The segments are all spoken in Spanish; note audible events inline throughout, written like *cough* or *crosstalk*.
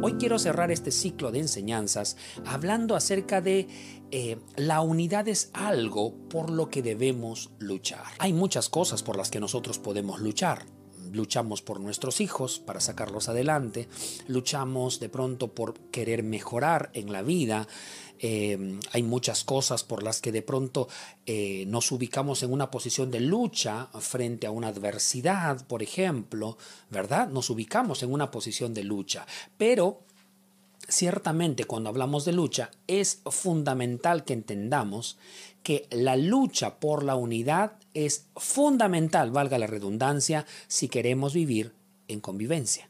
Hoy quiero cerrar este ciclo de enseñanzas hablando acerca de eh, la unidad es algo por lo que debemos luchar. Hay muchas cosas por las que nosotros podemos luchar luchamos por nuestros hijos para sacarlos adelante, luchamos de pronto por querer mejorar en la vida, eh, hay muchas cosas por las que de pronto eh, nos ubicamos en una posición de lucha frente a una adversidad, por ejemplo, ¿verdad? Nos ubicamos en una posición de lucha, pero ciertamente cuando hablamos de lucha es fundamental que entendamos que la lucha por la unidad es fundamental, valga la redundancia, si queremos vivir en convivencia.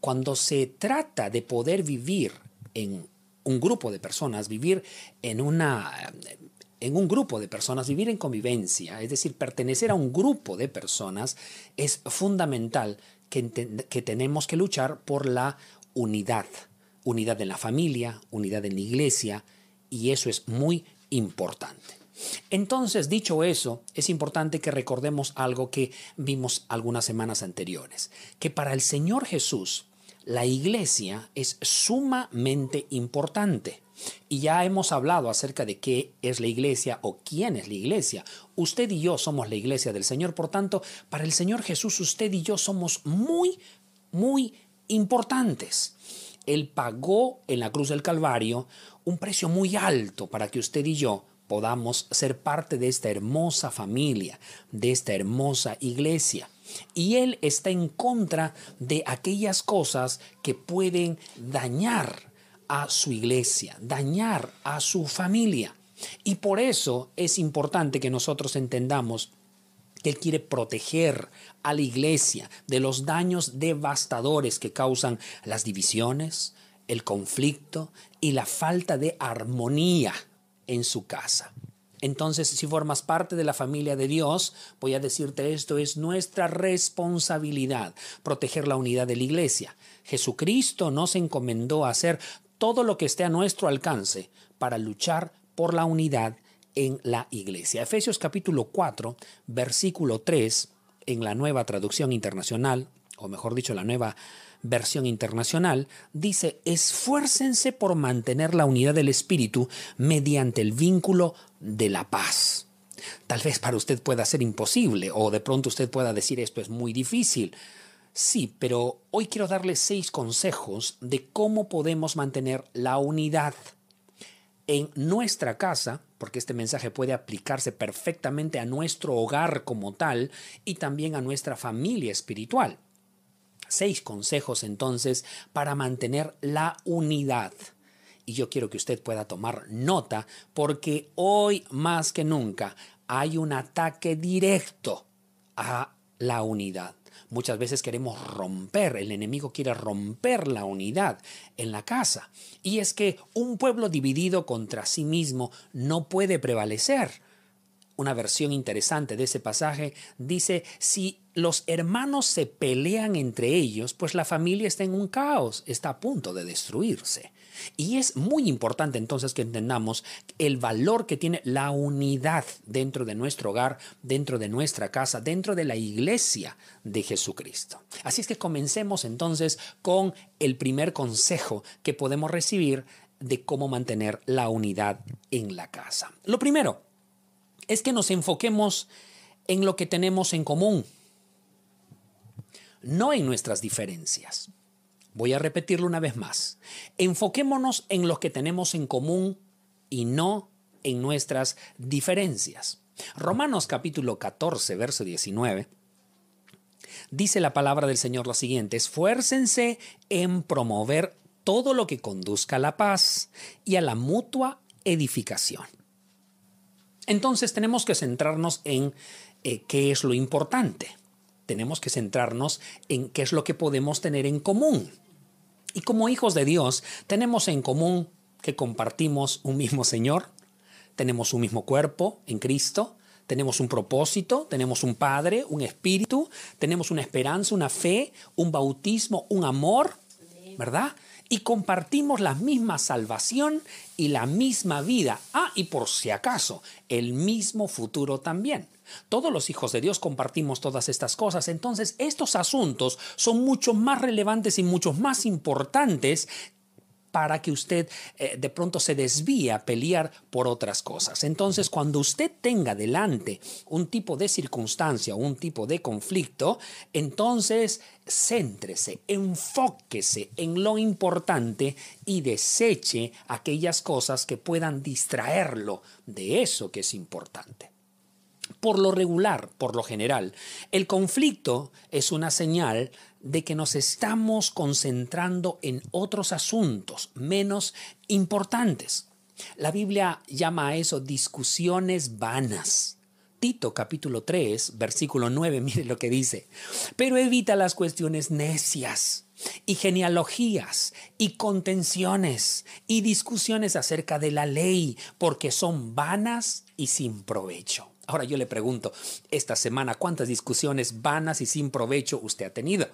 Cuando se trata de poder vivir en un grupo de personas, vivir en una en un grupo de personas, vivir en convivencia, es decir, pertenecer a un grupo de personas, es fundamental que, que tenemos que luchar por la unidad. Unidad en la familia, unidad en la iglesia, y eso es muy importante. Entonces, dicho eso, es importante que recordemos algo que vimos algunas semanas anteriores, que para el Señor Jesús la iglesia es sumamente importante. Y ya hemos hablado acerca de qué es la iglesia o quién es la iglesia. Usted y yo somos la iglesia del Señor, por tanto, para el Señor Jesús usted y yo somos muy, muy importantes. Él pagó en la cruz del Calvario un precio muy alto para que usted y yo podamos ser parte de esta hermosa familia, de esta hermosa iglesia. Y Él está en contra de aquellas cosas que pueden dañar a su iglesia, dañar a su familia. Y por eso es importante que nosotros entendamos Él quiere proteger a la iglesia de los daños devastadores que causan las divisiones, el conflicto y la falta de armonía en su casa. Entonces, si formas parte de la familia de Dios, voy a decirte esto, es nuestra responsabilidad proteger la unidad de la iglesia. Jesucristo nos encomendó a hacer todo lo que esté a nuestro alcance para luchar por la unidad en la iglesia. Efesios capítulo 4, versículo 3, en la nueva traducción internacional, o mejor dicho, la nueva versión internacional, dice, esfuércense por mantener la unidad del espíritu mediante el vínculo de la paz. Tal vez para usted pueda ser imposible o de pronto usted pueda decir esto es muy difícil. Sí, pero hoy quiero darle seis consejos de cómo podemos mantener la unidad en nuestra casa, porque este mensaje puede aplicarse perfectamente a nuestro hogar como tal y también a nuestra familia espiritual. Seis consejos entonces para mantener la unidad. Y yo quiero que usted pueda tomar nota porque hoy más que nunca hay un ataque directo a la unidad. Muchas veces queremos romper, el enemigo quiere romper la unidad en la casa. Y es que un pueblo dividido contra sí mismo no puede prevalecer. Una versión interesante de ese pasaje dice, si los hermanos se pelean entre ellos, pues la familia está en un caos, está a punto de destruirse. Y es muy importante entonces que entendamos el valor que tiene la unidad dentro de nuestro hogar, dentro de nuestra casa, dentro de la iglesia de Jesucristo. Así es que comencemos entonces con el primer consejo que podemos recibir de cómo mantener la unidad en la casa. Lo primero es que nos enfoquemos en lo que tenemos en común no en nuestras diferencias. Voy a repetirlo una vez más. Enfoquémonos en lo que tenemos en común y no en nuestras diferencias. Romanos capítulo 14, verso 19. Dice la palabra del Señor lo siguiente, esfuércense en promover todo lo que conduzca a la paz y a la mutua edificación. Entonces tenemos que centrarnos en eh, qué es lo importante tenemos que centrarnos en qué es lo que podemos tener en común. Y como hijos de Dios, tenemos en común que compartimos un mismo Señor, tenemos un mismo cuerpo en Cristo, tenemos un propósito, tenemos un Padre, un Espíritu, tenemos una esperanza, una fe, un bautismo, un amor, ¿verdad? Y compartimos la misma salvación y la misma vida. Ah, y por si acaso, el mismo futuro también. Todos los hijos de Dios compartimos todas estas cosas, entonces estos asuntos son mucho más relevantes y mucho más importantes para que usted eh, de pronto se desvíe a pelear por otras cosas. Entonces, cuando usted tenga delante un tipo de circunstancia un tipo de conflicto, entonces céntrese, enfóquese en lo importante y deseche aquellas cosas que puedan distraerlo de eso que es importante. Por lo regular, por lo general, el conflicto es una señal de que nos estamos concentrando en otros asuntos menos importantes. La Biblia llama a eso discusiones vanas. Tito capítulo 3, versículo 9, *laughs* mire lo que dice. Pero evita las cuestiones necias y genealogías y contenciones y discusiones acerca de la ley, porque son vanas y sin provecho. Ahora yo le pregunto, esta semana, ¿cuántas discusiones vanas y sin provecho usted ha tenido?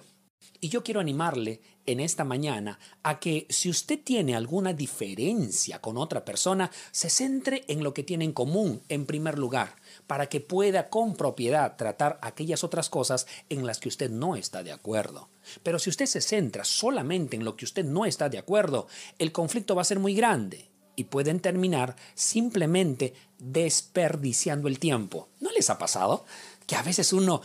Y yo quiero animarle en esta mañana a que si usted tiene alguna diferencia con otra persona, se centre en lo que tiene en común en primer lugar, para que pueda con propiedad tratar aquellas otras cosas en las que usted no está de acuerdo. Pero si usted se centra solamente en lo que usted no está de acuerdo, el conflicto va a ser muy grande y pueden terminar simplemente desperdiciando el tiempo. ¿No les ha pasado? Que a veces uno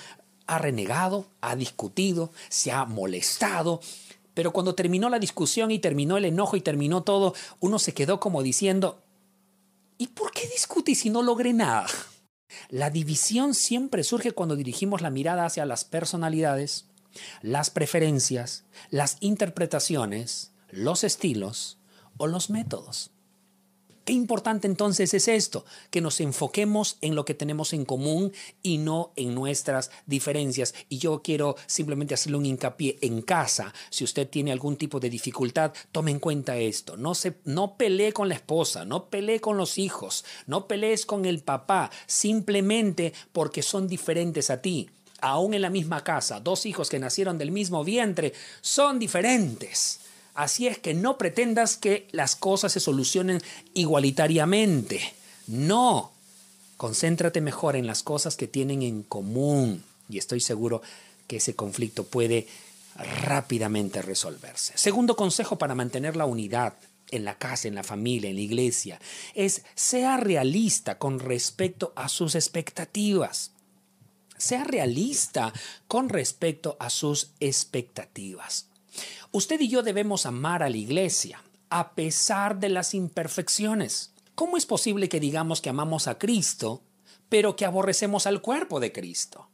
ha renegado, ha discutido, se ha molestado, pero cuando terminó la discusión y terminó el enojo y terminó todo, uno se quedó como diciendo, ¿y por qué discutí si no logré nada? La división siempre surge cuando dirigimos la mirada hacia las personalidades, las preferencias, las interpretaciones, los estilos o los métodos. Qué importante entonces es esto, que nos enfoquemos en lo que tenemos en común y no en nuestras diferencias. Y yo quiero simplemente hacerle un hincapié en casa. Si usted tiene algún tipo de dificultad, tome en cuenta esto. No, se, no pelee con la esposa, no pelee con los hijos, no pelees con el papá, simplemente porque son diferentes a ti. Aún en la misma casa, dos hijos que nacieron del mismo vientre son diferentes. Así es que no pretendas que las cosas se solucionen igualitariamente. No. Concéntrate mejor en las cosas que tienen en común. Y estoy seguro que ese conflicto puede rápidamente resolverse. Segundo consejo para mantener la unidad en la casa, en la familia, en la iglesia, es sea realista con respecto a sus expectativas. Sea realista con respecto a sus expectativas. Usted y yo debemos amar a la iglesia, a pesar de las imperfecciones. ¿Cómo es posible que digamos que amamos a Cristo, pero que aborrecemos al cuerpo de Cristo?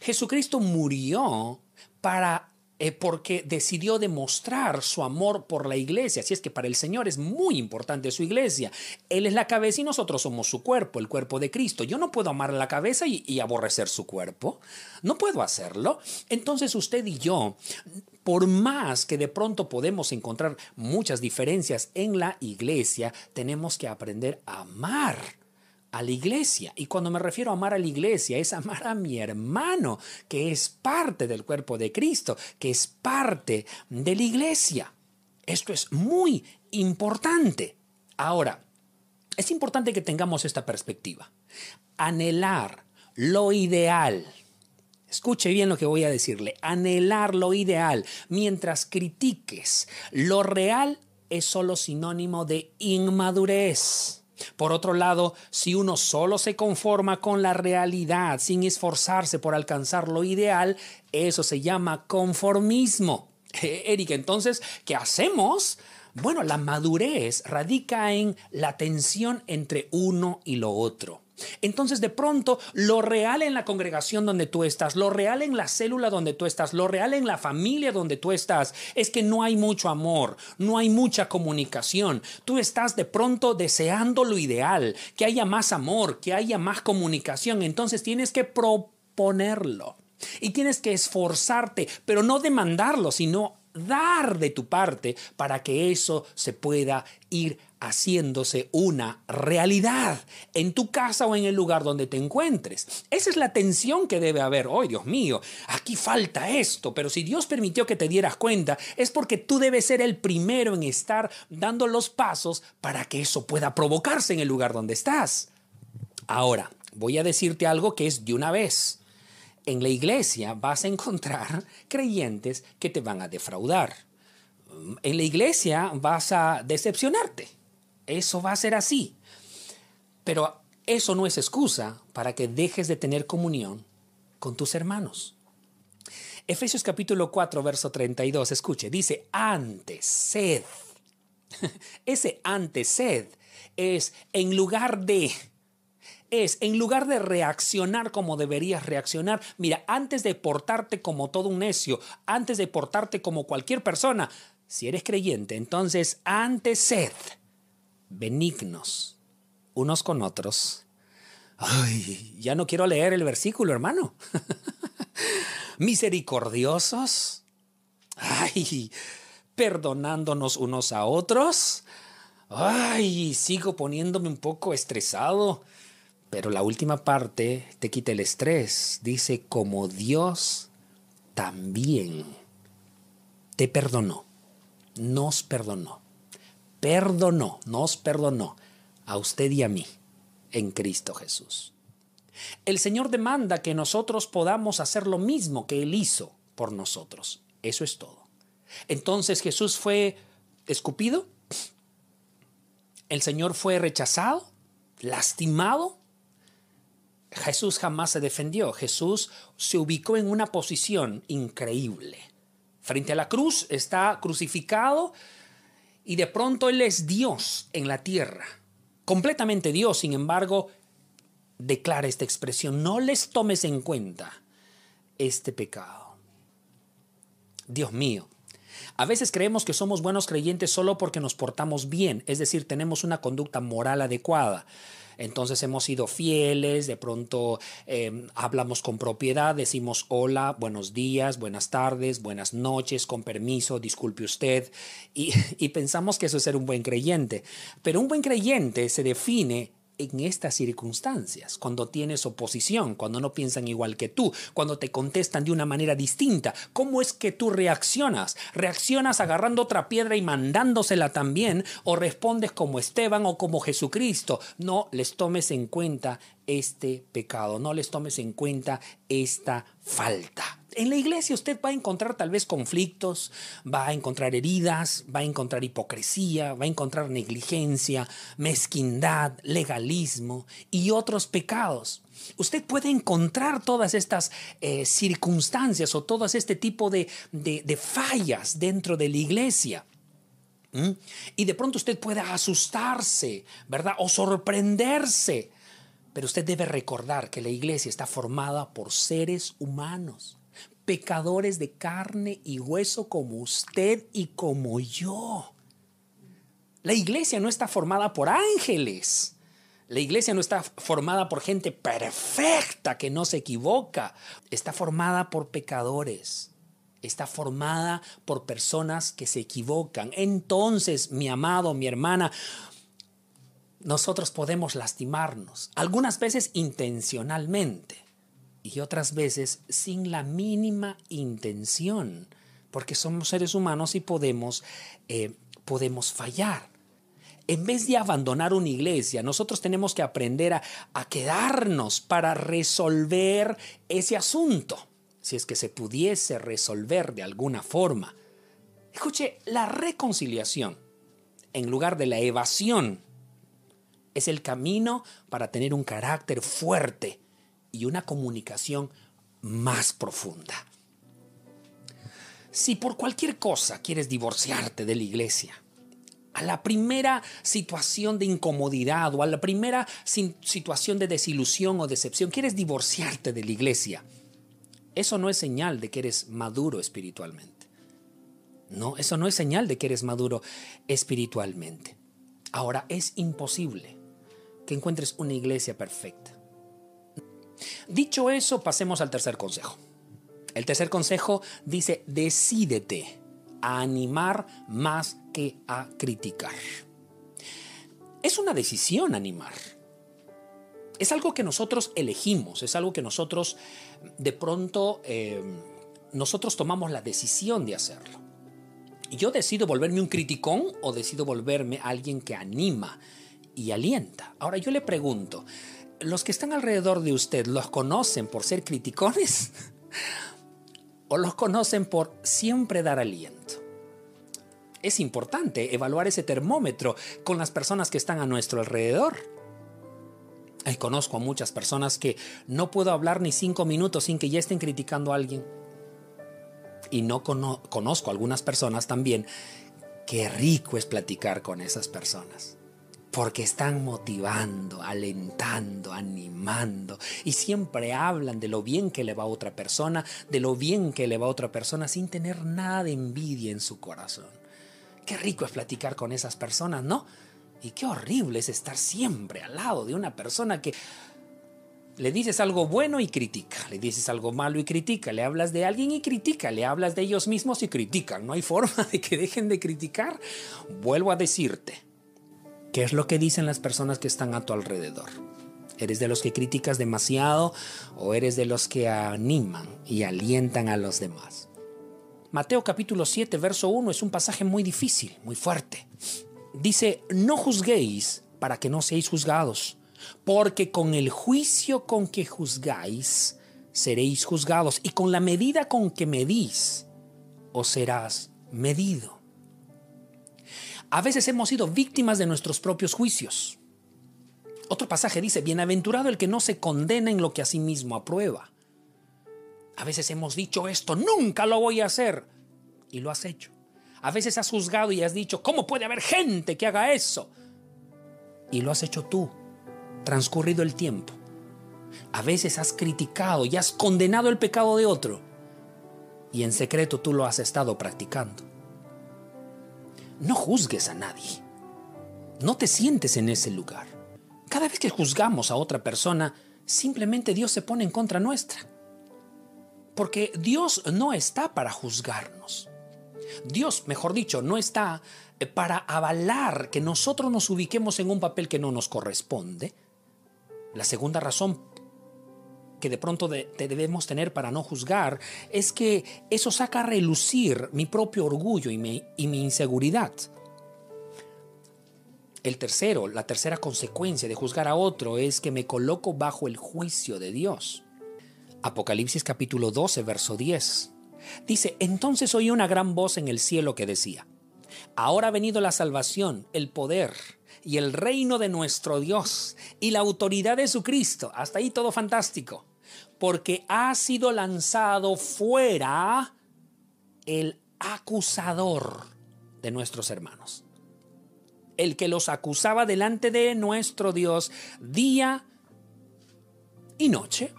Jesucristo murió para eh, porque decidió demostrar su amor por la iglesia. Así es que para el Señor es muy importante su iglesia. Él es la cabeza y nosotros somos su cuerpo, el cuerpo de Cristo. Yo no puedo amar la cabeza y, y aborrecer su cuerpo. No puedo hacerlo. Entonces usted y yo, por más que de pronto podemos encontrar muchas diferencias en la iglesia, tenemos que aprender a amar a la iglesia. Y cuando me refiero a amar a la iglesia, es amar a mi hermano, que es parte del cuerpo de Cristo, que es parte de la iglesia. Esto es muy importante. Ahora, es importante que tengamos esta perspectiva. Anhelar lo ideal. Escuche bien lo que voy a decirle. Anhelar lo ideal mientras critiques lo real es solo sinónimo de inmadurez. Por otro lado, si uno solo se conforma con la realidad sin esforzarse por alcanzar lo ideal, eso se llama conformismo. *laughs* Erika, entonces, ¿qué hacemos? Bueno, la madurez radica en la tensión entre uno y lo otro. Entonces de pronto lo real en la congregación donde tú estás, lo real en la célula donde tú estás, lo real en la familia donde tú estás, es que no hay mucho amor, no hay mucha comunicación. Tú estás de pronto deseando lo ideal, que haya más amor, que haya más comunicación. Entonces tienes que proponerlo. Y tienes que esforzarte, pero no demandarlo, sino dar de tu parte para que eso se pueda ir haciéndose una realidad en tu casa o en el lugar donde te encuentres. Esa es la tensión que debe haber. ¡Ay, Dios mío! Aquí falta esto, pero si Dios permitió que te dieras cuenta, es porque tú debes ser el primero en estar dando los pasos para que eso pueda provocarse en el lugar donde estás. Ahora, voy a decirte algo que es de una vez. En la iglesia vas a encontrar *laughs* creyentes que te van a defraudar. En la iglesia vas a decepcionarte. Eso va a ser así. Pero eso no es excusa para que dejes de tener comunión con tus hermanos. Efesios capítulo 4, verso 32, escuche, dice, antes, sed. *laughs* Ese antes, sed es en lugar de, es en lugar de reaccionar como deberías reaccionar, mira, antes de portarte como todo un necio, antes de portarte como cualquier persona, si eres creyente, entonces antes sed benignos unos con otros. Ay, ya no quiero leer el versículo, hermano. *laughs* Misericordiosos. Ay, perdonándonos unos a otros. Ay, sigo poniéndome un poco estresado. Pero la última parte te quita el estrés. Dice, como Dios también te perdonó. Nos perdonó perdonó, nos perdonó a usted y a mí en Cristo Jesús. El Señor demanda que nosotros podamos hacer lo mismo que Él hizo por nosotros. Eso es todo. Entonces Jesús fue escupido, el Señor fue rechazado, lastimado. Jesús jamás se defendió. Jesús se ubicó en una posición increíble. Frente a la cruz está crucificado, y de pronto Él es Dios en la tierra, completamente Dios, sin embargo, declara esta expresión, no les tomes en cuenta este pecado. Dios mío, a veces creemos que somos buenos creyentes solo porque nos portamos bien, es decir, tenemos una conducta moral adecuada. Entonces hemos sido fieles, de pronto em, hablamos con propiedad, decimos hola, buenos días, buenas tardes, buenas noches, con permiso, disculpe usted, y, *laughs* y pensamos que eso es ser un buen creyente. Pero un buen creyente se define en estas circunstancias, cuando tienes oposición, cuando no piensan igual que tú, cuando te contestan de una manera distinta, ¿cómo es que tú reaccionas? ¿Reaccionas agarrando otra piedra y mandándosela también o respondes como Esteban o como Jesucristo? No les tomes en cuenta este pecado, no les tomes en cuenta esta falta. En la iglesia usted va a encontrar tal vez conflictos, va a encontrar heridas, va a encontrar hipocresía, va a encontrar negligencia, mezquindad, legalismo y otros pecados. Usted puede encontrar todas estas eh, circunstancias o todo este tipo de, de, fallas dentro de la iglesia. Y de pronto usted puede asustarse, ¿verdad? O sorprenderse. Pero usted debe recordar que la iglesia está formada por seres humanos pecadores de carne y hueso como usted y como yo. La iglesia no está formada por ángeles. La iglesia no está formada por gente perfecta que no se equivoca. Está formada por pecadores. Está formada por personas que se equivocan. Entonces, mi amado, mi hermana, nosotros podemos lastimarnos, algunas veces intencionalmente y otras veces sin la mínima intención, porque somos seres humanos y podemos, eh, podemos fallar. En vez de abandonar una iglesia, nosotros tenemos que aprender a, a quedarnos para resolver ese asunto, si es que se pudiese resolver de alguna forma. Escuche, la reconciliación, en lugar de la evasión, es el camino para tener un carácter fuerte, y una comunicación más profunda. Si por cualquier cosa quieres divorciarte de la iglesia, a la primera situación de incomodidad o a la primera situación de desilusión o decepción, quieres divorciarte de la iglesia, eso no es señal de que eres maduro espiritualmente. No, eso no es señal de que eres maduro espiritualmente. Ahora, es imposible que encuentres una iglesia perfecta. Dicho eso, pasemos al tercer consejo. El tercer consejo dice, decídete a animar más que a criticar. Es una decisión animar. Es algo que nosotros elegimos, es algo que nosotros de pronto, eh, nosotros tomamos la decisión de hacerlo. Yo decido volverme un criticón o decido volverme alguien que anima y alienta. Ahora yo le pregunto, ¿los que están alrededor de usted los conocen por ser criticones? *laughs* ¿O los conocen por siempre dar aliento? Es importante evaluar ese termómetro con las personas que están a nuestro alrededor. conozco a muchas personas que no puedo hablar ni cinco minutos sin que ya estén criticando a alguien y no conozco algunas personas también, qué rico es platicar con esas personas. Porque están motivando, alentando, animando. Y siempre hablan de lo bien que le va a otra persona, de lo bien que le va a otra persona, sin tener nada de envidia en su corazón. Qué rico es platicar con esas personas, ¿no? Y qué horrible es estar siempre al lado de una persona que le dices algo bueno y critica, le dices algo malo y critica, le hablas de alguien y critica, le hablas de ellos mismos y critican. No hay forma *laughs* de que dejen de criticar. Vuelvo a decirte, ¿qué es lo que dicen las personas que están a tu alrededor? ¿Eres de los que criticas demasiado o eres de los que animan y alientan a los demás? Mateo capítulo 7, verso 1 es un pasaje muy difícil, muy fuerte. Dice, no juzguéis para que no seáis juzgados porque con el juicio con que juzgáis, seréis juzgados, y con la medida con que medís, os serás medido. A veces hemos sido víctimas de nuestros propios juicios. Otro pasaje dice, bienaventurado el que no se condena en lo que a sí mismo aprueba. A veces hemos dicho esto, nunca lo voy a hacer, y lo has hecho. A veces has juzgado y has dicho, ¿cómo puede haber gente que haga eso? Y lo has hecho tú transcurrido el tiempo, a veces has criticado y has condenado el pecado de otro y en secreto tú lo has estado practicando. No juzgues a nadie. No te sientes en ese lugar. Cada vez que juzgamos a otra persona, simplemente Dios se pone en contra nuestra. Porque Dios no está para juzgarnos. Dios, mejor dicho, no está eh, para avalar que nosotros nos ubiquemos en un papel que no nos corresponde, la segunda razón que de pronto debemos tener para no juzgar es que eso saca a relucir mi propio orgullo y mi, y mi inseguridad. El tercero, la tercera consecuencia de juzgar a otro es que me coloco bajo el juicio de Dios. Apocalipsis capítulo 12, verso 10. Dice, entonces oí una gran voz en el cielo que decía, ahora ha venido la salvación, el poder y el reino de nuestro Dios y la autoridad de su Cristo. Hasta ahí todo fantástico. Porque ha sido lanzado fuera el acusador de nuestros hermanos. El que los acusaba delante de nuestro Dios día y noche.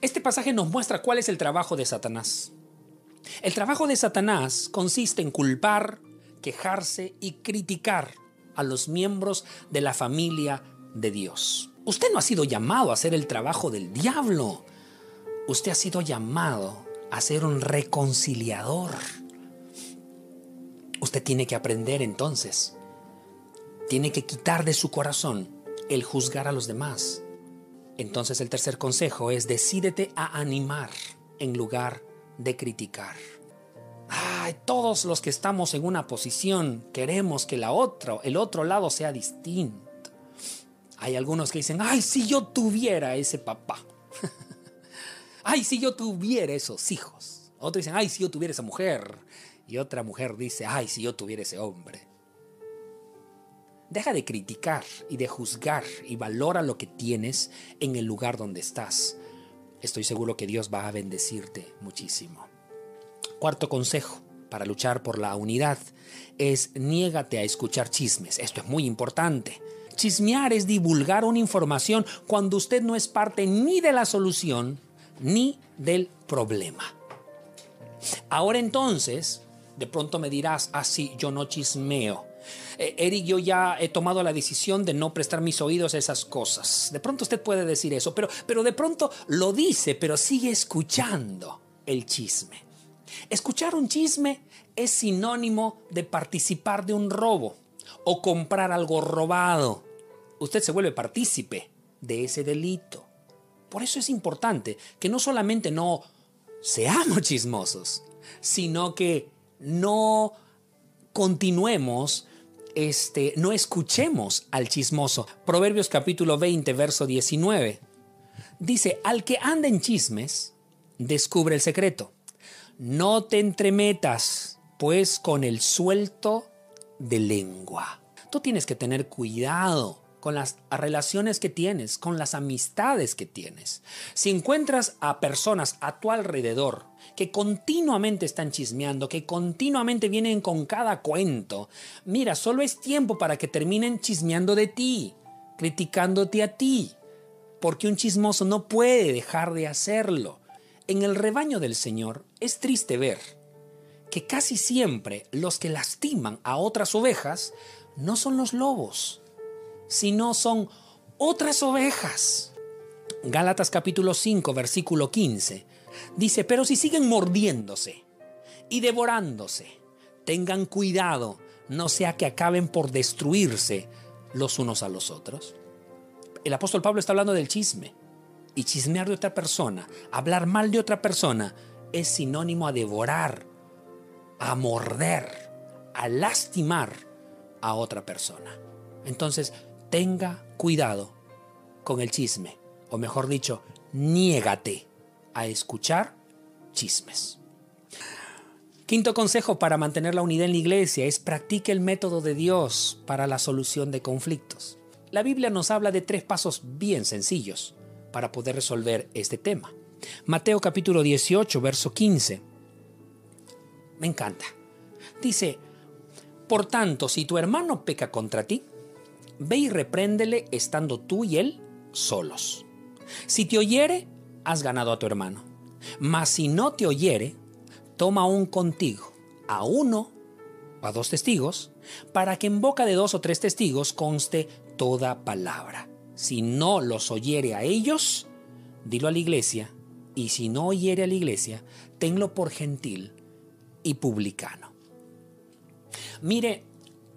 Este pasaje nos muestra cuál es el trabajo de Satanás. El trabajo de Satanás consiste en culpar, quejarse y criticar a los miembros de la familia de Dios. Usted no ha sido llamado a hacer el trabajo del diablo. Usted ha sido llamado a ser un reconciliador. Usted tiene que aprender entonces. Tiene que quitar de su corazón el juzgar a los demás. Entonces el tercer consejo es decídete a animar en lugar de criticar todos los que estamos en una posición queremos que la otra, el otro lado sea distinto. Hay algunos que dicen, ay, si yo tuviera ese papá. *laughs* ay, si yo tuviera esos hijos. Otros dicen, ay, si yo tuviera esa mujer. Y otra mujer dice, ay, si yo tuviera ese hombre. Deja de criticar y de juzgar y valora lo que tienes en el lugar donde estás. Estoy seguro que Dios va a bendecirte muchísimo. Cuarto consejo para luchar por la unidad es niégate a escuchar chismes. Esto es muy importante. Chismear es divulgar una información cuando usted no es parte ni de la solución ni del problema. Ahora entonces, de pronto me dirás, así ah, yo no chismeo. Eh, Eric, yo ya he tomado la decisión de no prestar mis oídos a esas cosas. De pronto usted puede decir eso, pero, pero de pronto lo dice, pero sigue escuchando el chisme. Escuchar un chisme es sinónimo de participar de un robo o comprar algo robado. Usted se vuelve partícipe de ese delito. Por eso es importante que no solamente no seamos *laughs* chismosos, sino que no continuemos, este, no escuchemos al chismoso. Proverbios capítulo 20, verso 19. Dice, al que anda en chismes, descubre el secreto. No te entremetas, pues, con el suelto de lengua. Tú tienes que tener cuidado con las relaciones que tienes, con las amistades que tienes. Si encuentras a personas a tu alrededor que continuamente están chismeando, que continuamente vienen con cada cuento, mira, solo es tiempo para que terminen chismeando de ti, criticándote a ti, porque un chismoso no puede dejar de hacerlo. En el rebaño del Señor es triste ver que casi siempre los que lastiman a otras ovejas no son los lobos, sino son otras ovejas. Gálatas capítulo 5, versículo 15. Dice, pero si siguen mordiéndose y devorándose, tengan cuidado, no sea que acaben por destruirse los unos a los otros. El apóstol Pablo está hablando del chisme. Y chismear de otra persona, hablar mal de otra persona, es sinónimo a devorar, a morder, a lastimar a otra persona. Entonces, tenga cuidado con el chisme, o mejor dicho, niégate a escuchar chismes. Quinto consejo para mantener la unidad en la iglesia es practique el método de Dios para la solución de conflictos. La Biblia nos habla de tres pasos bien sencillos para poder resolver este tema. Mateo capítulo 18, verso 15. Me encanta. Dice, por tanto, si tu hermano peca contra ti, Ve y repréndele estando tú y él solos. Si te oyere, has ganado a tu hermano. Mas si no te oyere, toma un contigo, a uno o a dos testigos, para que en boca de dos o tres testigos conste toda palabra. Si no los oyere a ellos, dilo a la iglesia, y si no oyere a la iglesia, tenlo por gentil y publicano. Mire,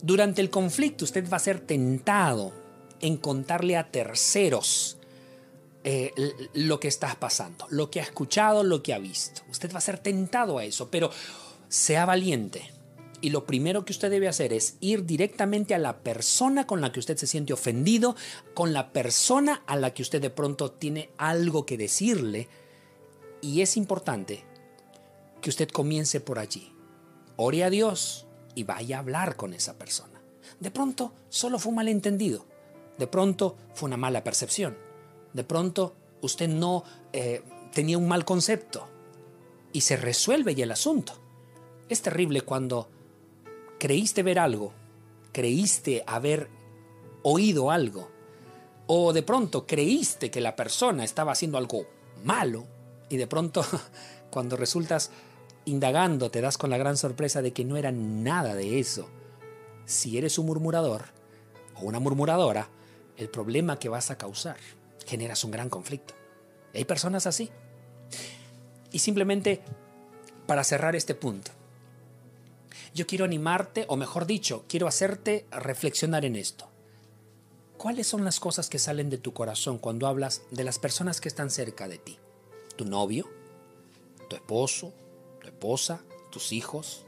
durante el conflicto usted va a ser tentado en contarle a terceros eh, lo que está pasando, lo que ha escuchado, lo que ha visto. Usted va a ser tentado a eso, pero sea valiente. Y lo primero que usted debe hacer es ir directamente a la persona con la que usted se siente ofendido, con la persona a la que usted de pronto tiene algo que decirle. Y es importante que usted comience por allí. Ore a Dios, y vaya a hablar con esa persona. De pronto solo fue un malentendido, de pronto fue una mala percepción, de pronto usted no eh, tenía un mal concepto y se resuelve ya el asunto. Es terrible cuando creíste ver algo, creíste haber oído algo, o de pronto creíste que la persona estaba haciendo algo malo y de pronto *laughs* cuando resultas indagando te das con la gran sorpresa de que no era nada de eso. Si eres un murmurador o una murmuradora, el problema que vas a causar generas un gran conflicto. Hay personas así. Y simplemente para cerrar este punto, yo quiero animarte, o mejor dicho, quiero hacerte reflexionar en esto. ¿Cuáles son las cosas que salen de tu corazón cuando hablas de las personas que están cerca de ti? ¿Tu novio? ¿Tu esposo? esposa, tus hijos?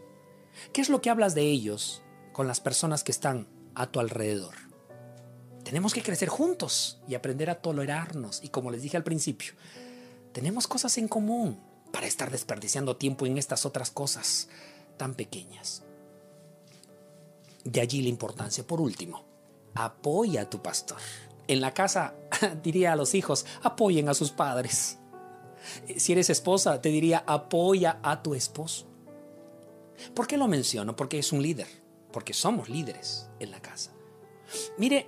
¿Qué es lo que hablas de ellos con las personas que están a tu alrededor? Tenemos que crecer juntos y aprender a tolerarnos. Y como les dije al principio, tenemos cosas en común para estar desperdiciando tiempo en estas otras cosas tan pequeñas. De allí la importancia. Por último, apoya a tu pastor. En la casa *laughs* diría a los hijos, apoyen a sus padres. Si eres esposa, te diría apoya a tu esposo. ¿Por qué lo menciono? Porque es un líder, porque somos líderes en la casa. Mire,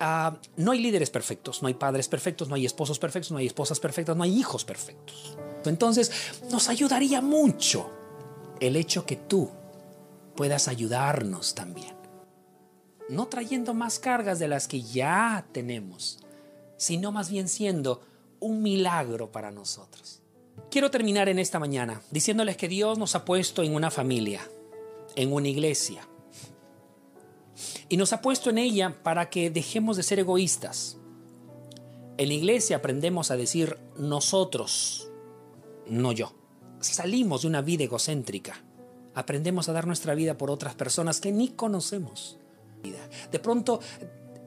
ah, no hay líderes perfectos, no hay padres perfectos, no hay esposos perfectos, no hay esposas perfectas, no hay hijos perfectos. Entonces, nos ayudaría mucho el hecho que tú puedas ayudarnos también. No trayendo más cargas de las que ya tenemos, sino más bien siendo un milagro para nosotros. Quiero terminar en esta mañana diciéndoles que Dios nos ha puesto en una familia, en una iglesia. Y nos ha puesto en ella para que dejemos de ser egoístas. En la iglesia aprendemos a decir nosotros, no yo. Salimos de una vida egocéntrica. Aprendemos a dar nuestra vida por otras personas que ni conocemos. De pronto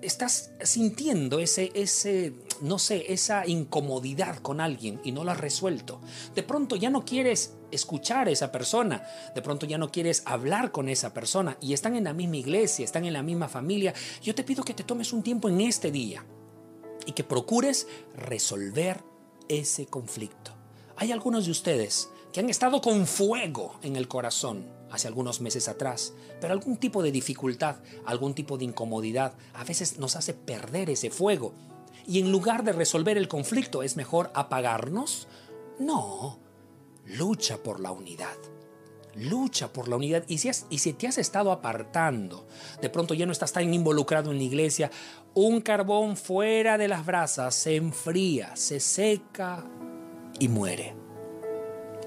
estás sintiendo ese, ese, no sé, esa incomodidad con alguien y no lo has resuelto. De pronto ya no quieres escuchar a esa persona, de pronto ya no quieres hablar con esa persona y están en la misma iglesia, están en la misma familia. Yo te pido que te tomes un tiempo en este día y que procures resolver ese conflicto. Hay algunos de ustedes que han estado con fuego en el corazón hace algunos meses atrás, pero algún tipo de dificultad, algún tipo de incomodidad a veces nos hace perder ese fuego. Y en lugar de resolver el conflicto, ¿es mejor apagarnos? No, lucha por la unidad. Lucha por la unidad. Y si, y si te has estado apartando, de pronto ya no estás tan involucrado en la iglesia, un carbón fuera de las brasas se enfría, se seca y muere.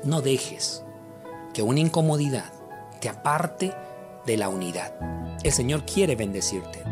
No dejes que una incomodidad te aparte de la unidad. El Señor quiere bendecirte.